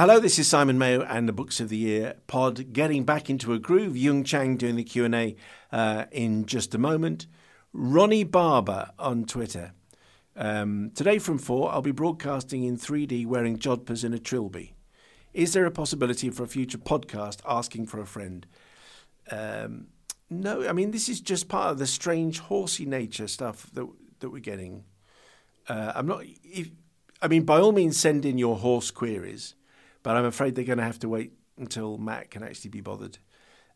Hello, this is Simon Mayo and the Books of the Year pod. Getting back into a groove. Jung Chang doing the Q and A uh, in just a moment. Ronnie Barber on Twitter. Um, today from four, I'll be broadcasting in 3D wearing jodhpurs and a trilby. Is there a possibility for a future podcast asking for a friend? Um, no, I mean this is just part of the strange horsey nature stuff that that we're getting. Uh, I'm not. If, I mean, by all means, send in your horse queries. But I'm afraid they're going to have to wait until Matt can actually be bothered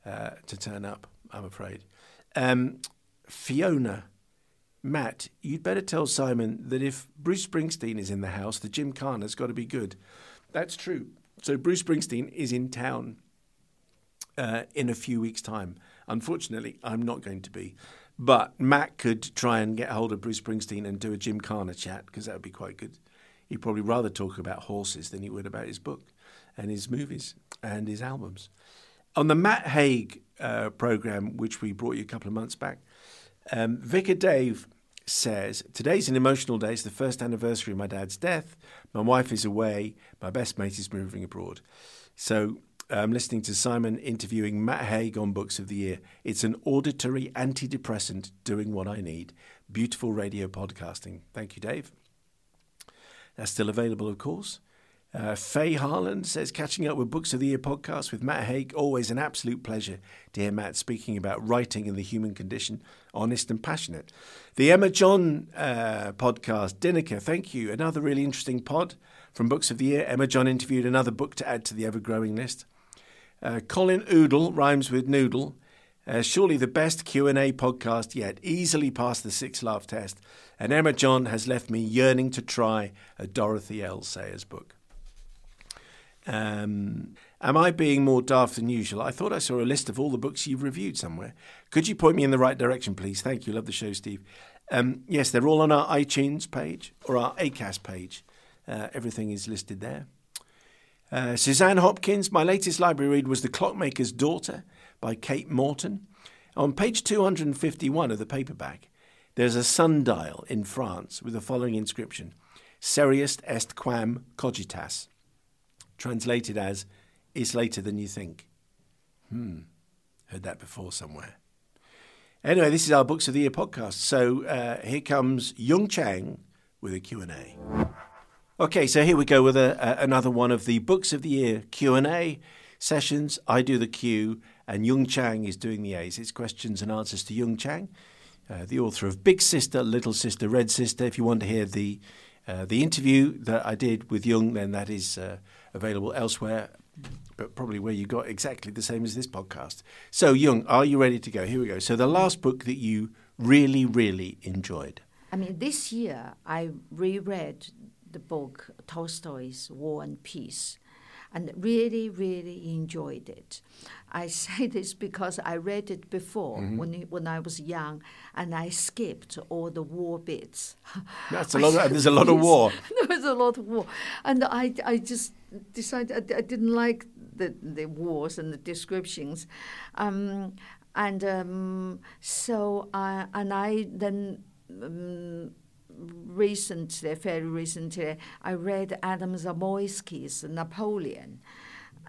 uh, to turn up, I'm afraid. Um, Fiona, Matt, you'd better tell Simon that if Bruce Springsteen is in the house, the Jim has got to be good. That's true. So Bruce Springsteen is in town uh, in a few weeks' time. Unfortunately, I'm not going to be. But Matt could try and get hold of Bruce Springsteen and do a Jim Carner chat because that would be quite good he'd probably rather talk about horses than he would about his book and his movies and his albums. On the Matt Haig uh, program, which we brought you a couple of months back, um, Vicar Dave says, Today's an emotional day. It's the first anniversary of my dad's death. My wife is away. My best mate is moving abroad. So I'm listening to Simon interviewing Matt Haig on Books of the Year. It's an auditory antidepressant doing what I need. Beautiful radio podcasting. Thank you, Dave. That's still available, of course. Uh, Faye Harland says, catching up with Books of the Year podcast with Matt Haig, always an absolute pleasure to hear Matt speaking about writing and the human condition, honest and passionate. The Emma John uh, podcast, Dinnaker, thank you. Another really interesting pod from Books of the Year. Emma John interviewed another book to add to the ever growing list. Uh, Colin Oodle rhymes with noodle. Uh, surely the best Q&A podcast yet, easily passed the six laugh test, and Emma John has left me yearning to try a Dorothy L. Sayers book. Um, am I being more daft than usual? I thought I saw a list of all the books you've reviewed somewhere. Could you point me in the right direction, please? Thank you. Love the show, Steve. Um, yes, they're all on our iTunes page or our ACAST page. Uh, everything is listed there. Uh, Suzanne Hopkins, my latest library read was The Clockmaker's Daughter by Kate Morton. On page 251 of the paperback, there's a sundial in France with the following inscription Serius est quam cogitas, translated as Is later than you think. Hmm, heard that before somewhere. Anyway, this is our Books of the Year podcast. So uh, here comes Jung Chang with a Q&A. Okay, so here we go with a, another one of the Books of the Year Q&A sessions. I do the Q and Jung Chang is doing the A's. It's questions and answers to Jung Chang, uh, the author of Big Sister, Little Sister, Red Sister. If you want to hear the uh, the interview that I did with Jung, then that is uh, available elsewhere, but probably where you got exactly the same as this podcast. So, Jung, are you ready to go? Here we go. So, the last book that you really, really enjoyed. I mean, this year I reread the book Tolstoy's War and Peace and really, really enjoyed it. I say this because I read it before mm-hmm. when when I was young, and I skipped all the war bits. That's a lot. Of, there's a lot of war. there was a lot of war, and I I just decided I, I didn't like the the wars and the descriptions, um, and um, so I and I then. Um, recently, fairly recently, I read Adam Zamoyski's Napoleon.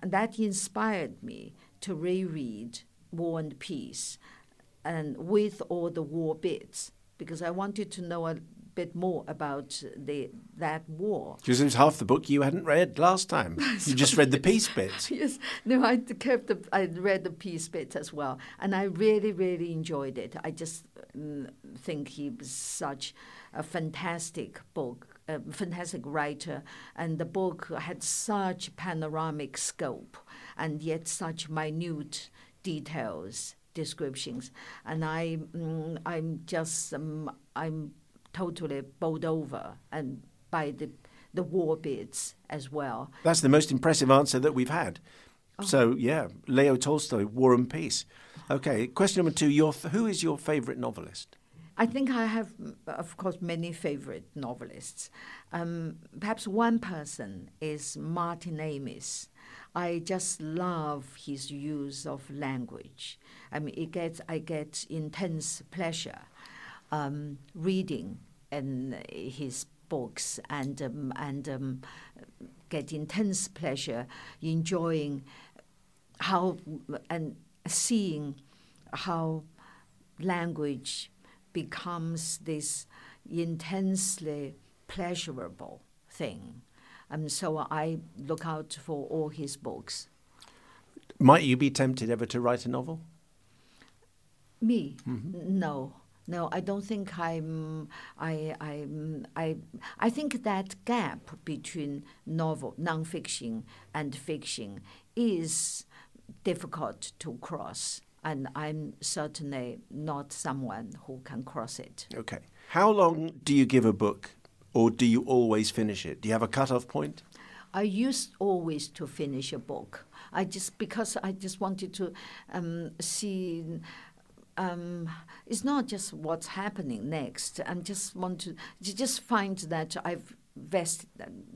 And that inspired me to reread War and Peace and with all the war bits because I wanted to know a bit more about the that war. Because it was half the book you hadn't read last time. You just read the peace bits. yes, no, I kept the, I read the peace bit as well, and I really, really enjoyed it. I just mm, think he was such a fantastic book, a fantastic writer, and the book had such panoramic scope, and yet such minute details, descriptions, and I, mm, I'm just, um, I'm totally bowled over and by the the war bits as well. That's the most impressive answer that we've had. Oh. So yeah, Leo Tolstoy, War and Peace. Okay, question number two: Your who is your favourite novelist? I think I have, of course, many favorite novelists. Um, perhaps one person is Martin Amis. I just love his use of language. I mean, it gets, I get intense pleasure um, reading in his books and um, and um, get intense pleasure enjoying how and seeing how language becomes this intensely pleasurable thing. And so I look out for all his books. Might you be tempted ever to write a novel? Me? N- No. No, I don't think I'm. I I I I think that gap between novel, nonfiction, and fiction is difficult to cross, and I'm certainly not someone who can cross it. Okay. How long do you give a book, or do you always finish it? Do you have a cut-off point? I used always to finish a book. I just because I just wanted to um, see. Um, it's not just what's happening next. I just want to just find that I've vested,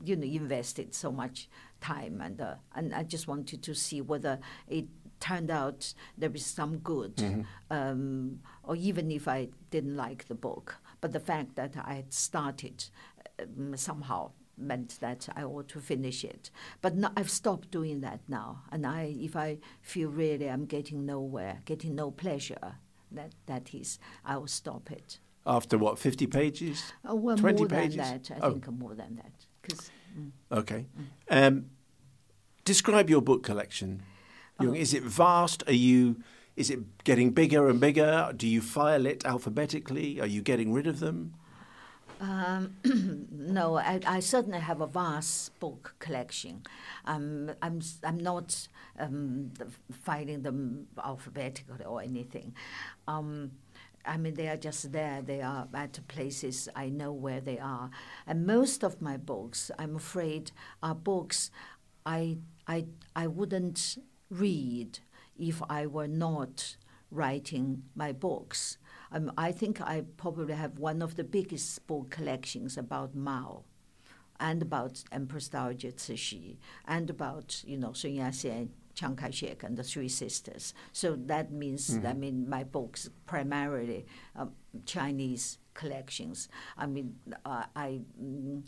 you know, invested so much time, and uh, and I just wanted to see whether it turned out there is some good, um, or even if I didn't like the book. But the fact that I had started um, somehow meant that I ought to finish it. But no, I've stopped doing that now. And I, if I feel really I'm getting nowhere, getting no pleasure, that that is, I will stop it. After what, 50 pages? Oh, well, 20 more pages? than that. I Oh. think more than that. 'Cause, mm. Okay. Um, describe your book collection. Jung. Is it vast? Are you? Is it getting bigger and bigger? Do you file it alphabetically? Are you getting rid of them? Um, no, I, I certainly have a vast book collection. Um, I'm I'm not um, filing them alphabetically or anything. Um, I mean, they are just there. They are at places I know where they are. And most of my books, I'm afraid, are books I I I wouldn't read if I were not writing my books. Um, I think I probably have one of the biggest book collections about Mao and about Empress Dowager Cixi and about, you know, Sun Yat-sen, Chiang Kai-shek and the Three Sisters. So that means, I mean, my books primarily um, Chinese collections. I mean, uh, I... mm,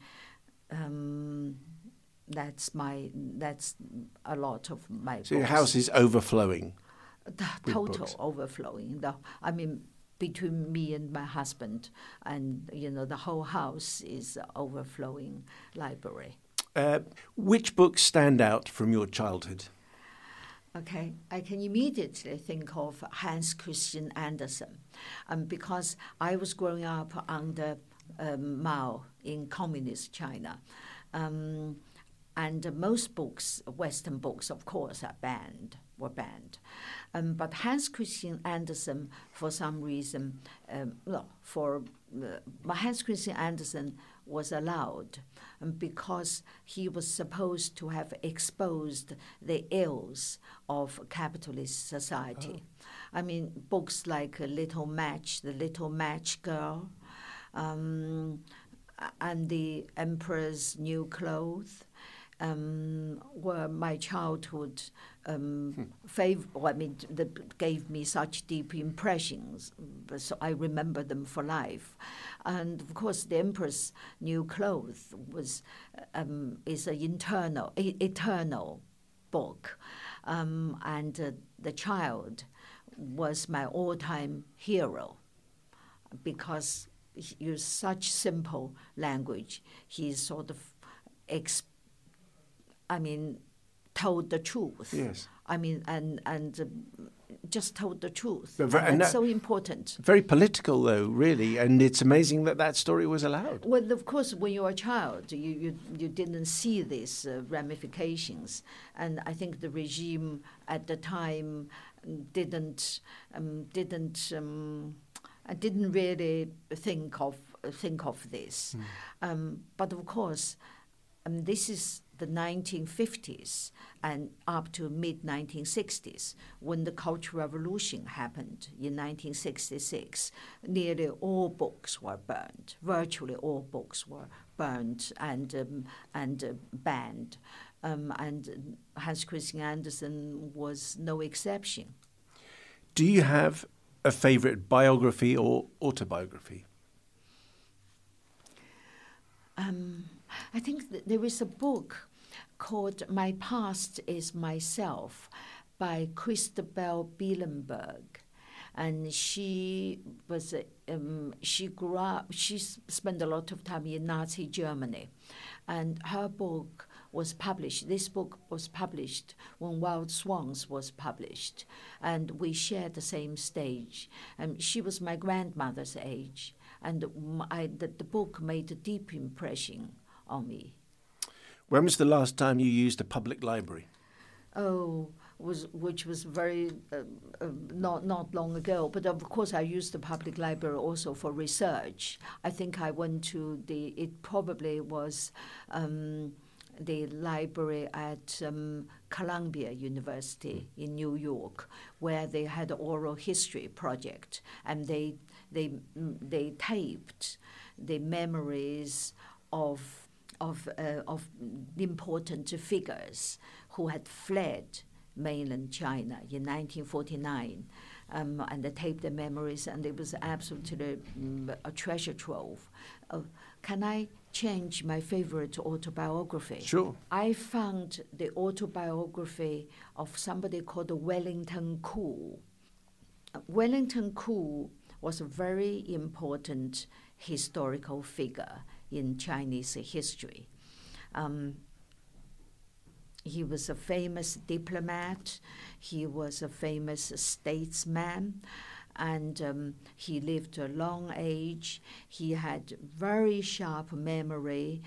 um, that's my that's a lot of my So your house is overflowing. The total books. overflowing. The, I mean, between me and my husband, and you know, the whole house is overflowing library. Uh, which books stand out from your childhood? Okay, I can immediately think of Hans Christian Andersen, um, because I was growing up under um, Mao in communist China. Um, and most books, Western books, of course, are banned, were banned. Um, but Hans Christian Andersen, for some reason, um, well, for uh, but Hans Christian Andersen was allowed um, because he was supposed to have exposed the ills of capitalist society. I mean, books like uh, Little Match, The Little Match Girl, um, and The Emperor's New Clothes. Um, were my childhood um, fav- well, I mean, that gave me such deep impressions. So I remember them for life. And of course, the Empress' New Clothes was um, is an internal, e- eternal book, um, and uh, the child was my all-time hero because he used such simple language. He sort of, ex- I mean, told the truth. Yes. I mean, and and uh, just told the truth. But ver- and that's so important. Very political, though, really, and it's amazing that that story was allowed. Well, of course, when you're a child, you, you, you didn't see these uh, ramifications. And I think the regime at the time didn't, um, didn't, um, uh, didn't really think of, think of this. Um, but of course, um, this is the 1950s and up to mid 1960s when the Cultural Revolution happened in 1966. Nearly all books were burned. Virtually all books were burned and um, and uh, banned. Um, and Hans Christian Andersen was no exception. Do you have a favourite biography or autobiography? Um, I think th- there is a book called My Past is Myself by Christabel Bielenberg. And she was, um, she grew up, she spent a lot of time in Nazi Germany. And her book was published, this book was published when Wild Swans was published. And we shared the same stage. Um, she was my grandmother's age. And I, the, the book made a deep impression on me. When was the last time you used a public library? Oh, was which was very uh, uh, not not long ago. But of course, I used the public library also for research. I think I went to the. It probably was. Um, the library at um, Columbia University in New York, where they had an oral history project, and they they mm, they taped the memories of of uh, of important figures who had fled mainland China in 1949, um, and they taped their memories, and it was absolutely mm, a treasure trove. Uh, can I change my favorite autobiography? Sure. I found the autobiography of somebody called Wellington Koo. Uh, Wellington Koo was a very important historical figure in Chinese history. Um, he was a famous diplomat, he was a famous statesman, and um, he lived a long age. He had very sharp memory,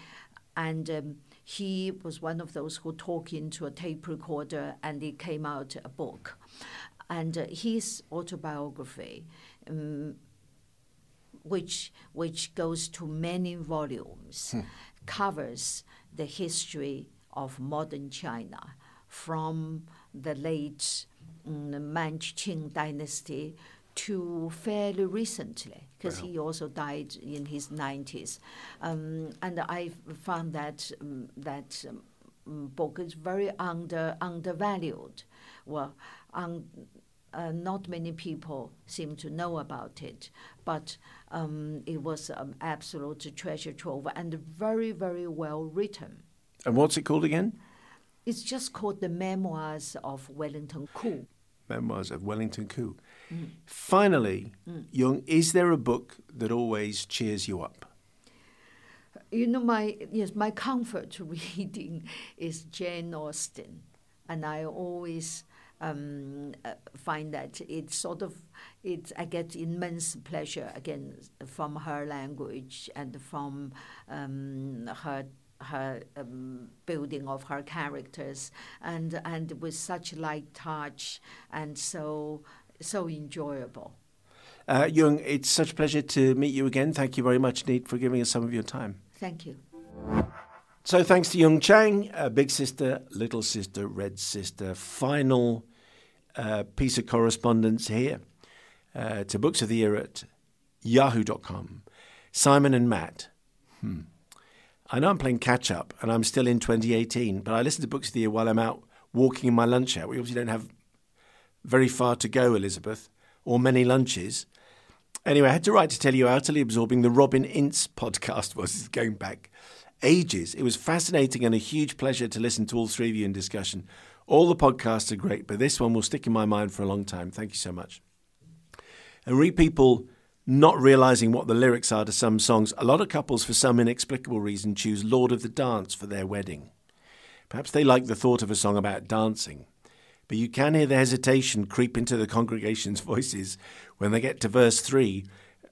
and um, he was one of those who talk into a tape recorder and it came out a book. And uh, his autobiography, um, which which goes to many volumes, covers the history of modern China from the late mm, Manchu dynasty to fairly recently, because he also died in his 90s. Um, and I found that um, that um, book is very under undervalued. Well, un, uh, not many people seem to know about it, but um, it was an absolute treasure trove and very, very well written. And what's it called again? It's just called The Memoirs of Wellington Koo. Memoirs of Wellington Koo. Finally, Jung, is there a book that always cheers you up? You know, my yes, my comfort reading is Jane Austen, and I always um, uh, find that it's sort of it. I get immense pleasure again from her language and from um, her her um, building of her characters, and and with such light touch and so so enjoyable. Uh, Jung, it's such a pleasure to meet you again. Thank you very much, Neat, for giving us some of your time. Thank you. So thanks to Jung Chang, uh, Big Sister, Little Sister, Red Sister. Final uh, piece of correspondence here uh, to Books of the Year at yahoo.com. Simon and Matt. Hmm. I know I'm playing catch up and I'm still in 2018, but I listen to Books of the Year while I'm out walking in my lunch hour. We obviously don't have very far to go, Elizabeth, or many lunches. Anyway, I had to write to tell you how utterly absorbing the Robin Ince podcast was It's going back ages. It was fascinating and a huge pleasure to listen to all three of you in discussion. All the podcasts are great, but this one will stick in my mind for a long time. Thank you so much. And read people not realizing what the lyrics are to some songs, a lot of couples, for some inexplicable reason, choose Lord of the Dance for their wedding. Perhaps they like the thought of a song about dancing, but you can hear the hesitation creep into the congregation's voices when they get to verse 3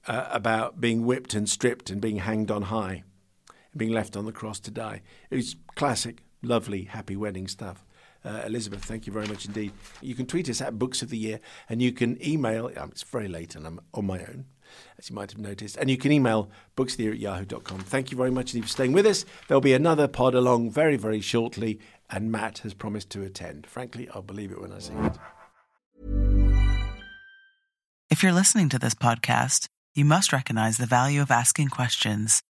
uh, about being whipped and stripped and being hanged on high and being left on the cross to die. It's classic, lovely, happy wedding stuff. Uh, Elizabeth, thank you very much indeed. You can tweet us at Books of the Year and you can email, um, it's very late and I'm on my own, as you might have noticed, and you can email bookstheory at yahoo.com. Thank you very much indeed for staying with us. There'll be another pod along very, very shortly, and Matt has promised to attend. Frankly, I'll believe it when I see it. If you're listening to this podcast, you must recognize the value of asking questions.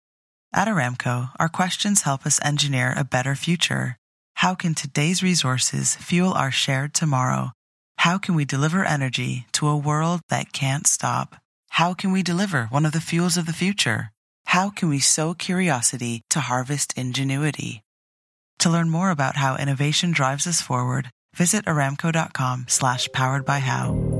At Aramco, our questions help us engineer a better future. How can today's resources fuel our shared tomorrow? How can we deliver energy to a world that can't stop? How can we deliver one of the fuels of the future? How can we sow curiosity to harvest ingenuity? To learn more about how innovation drives us forward, visit aramco.com slash powered by how.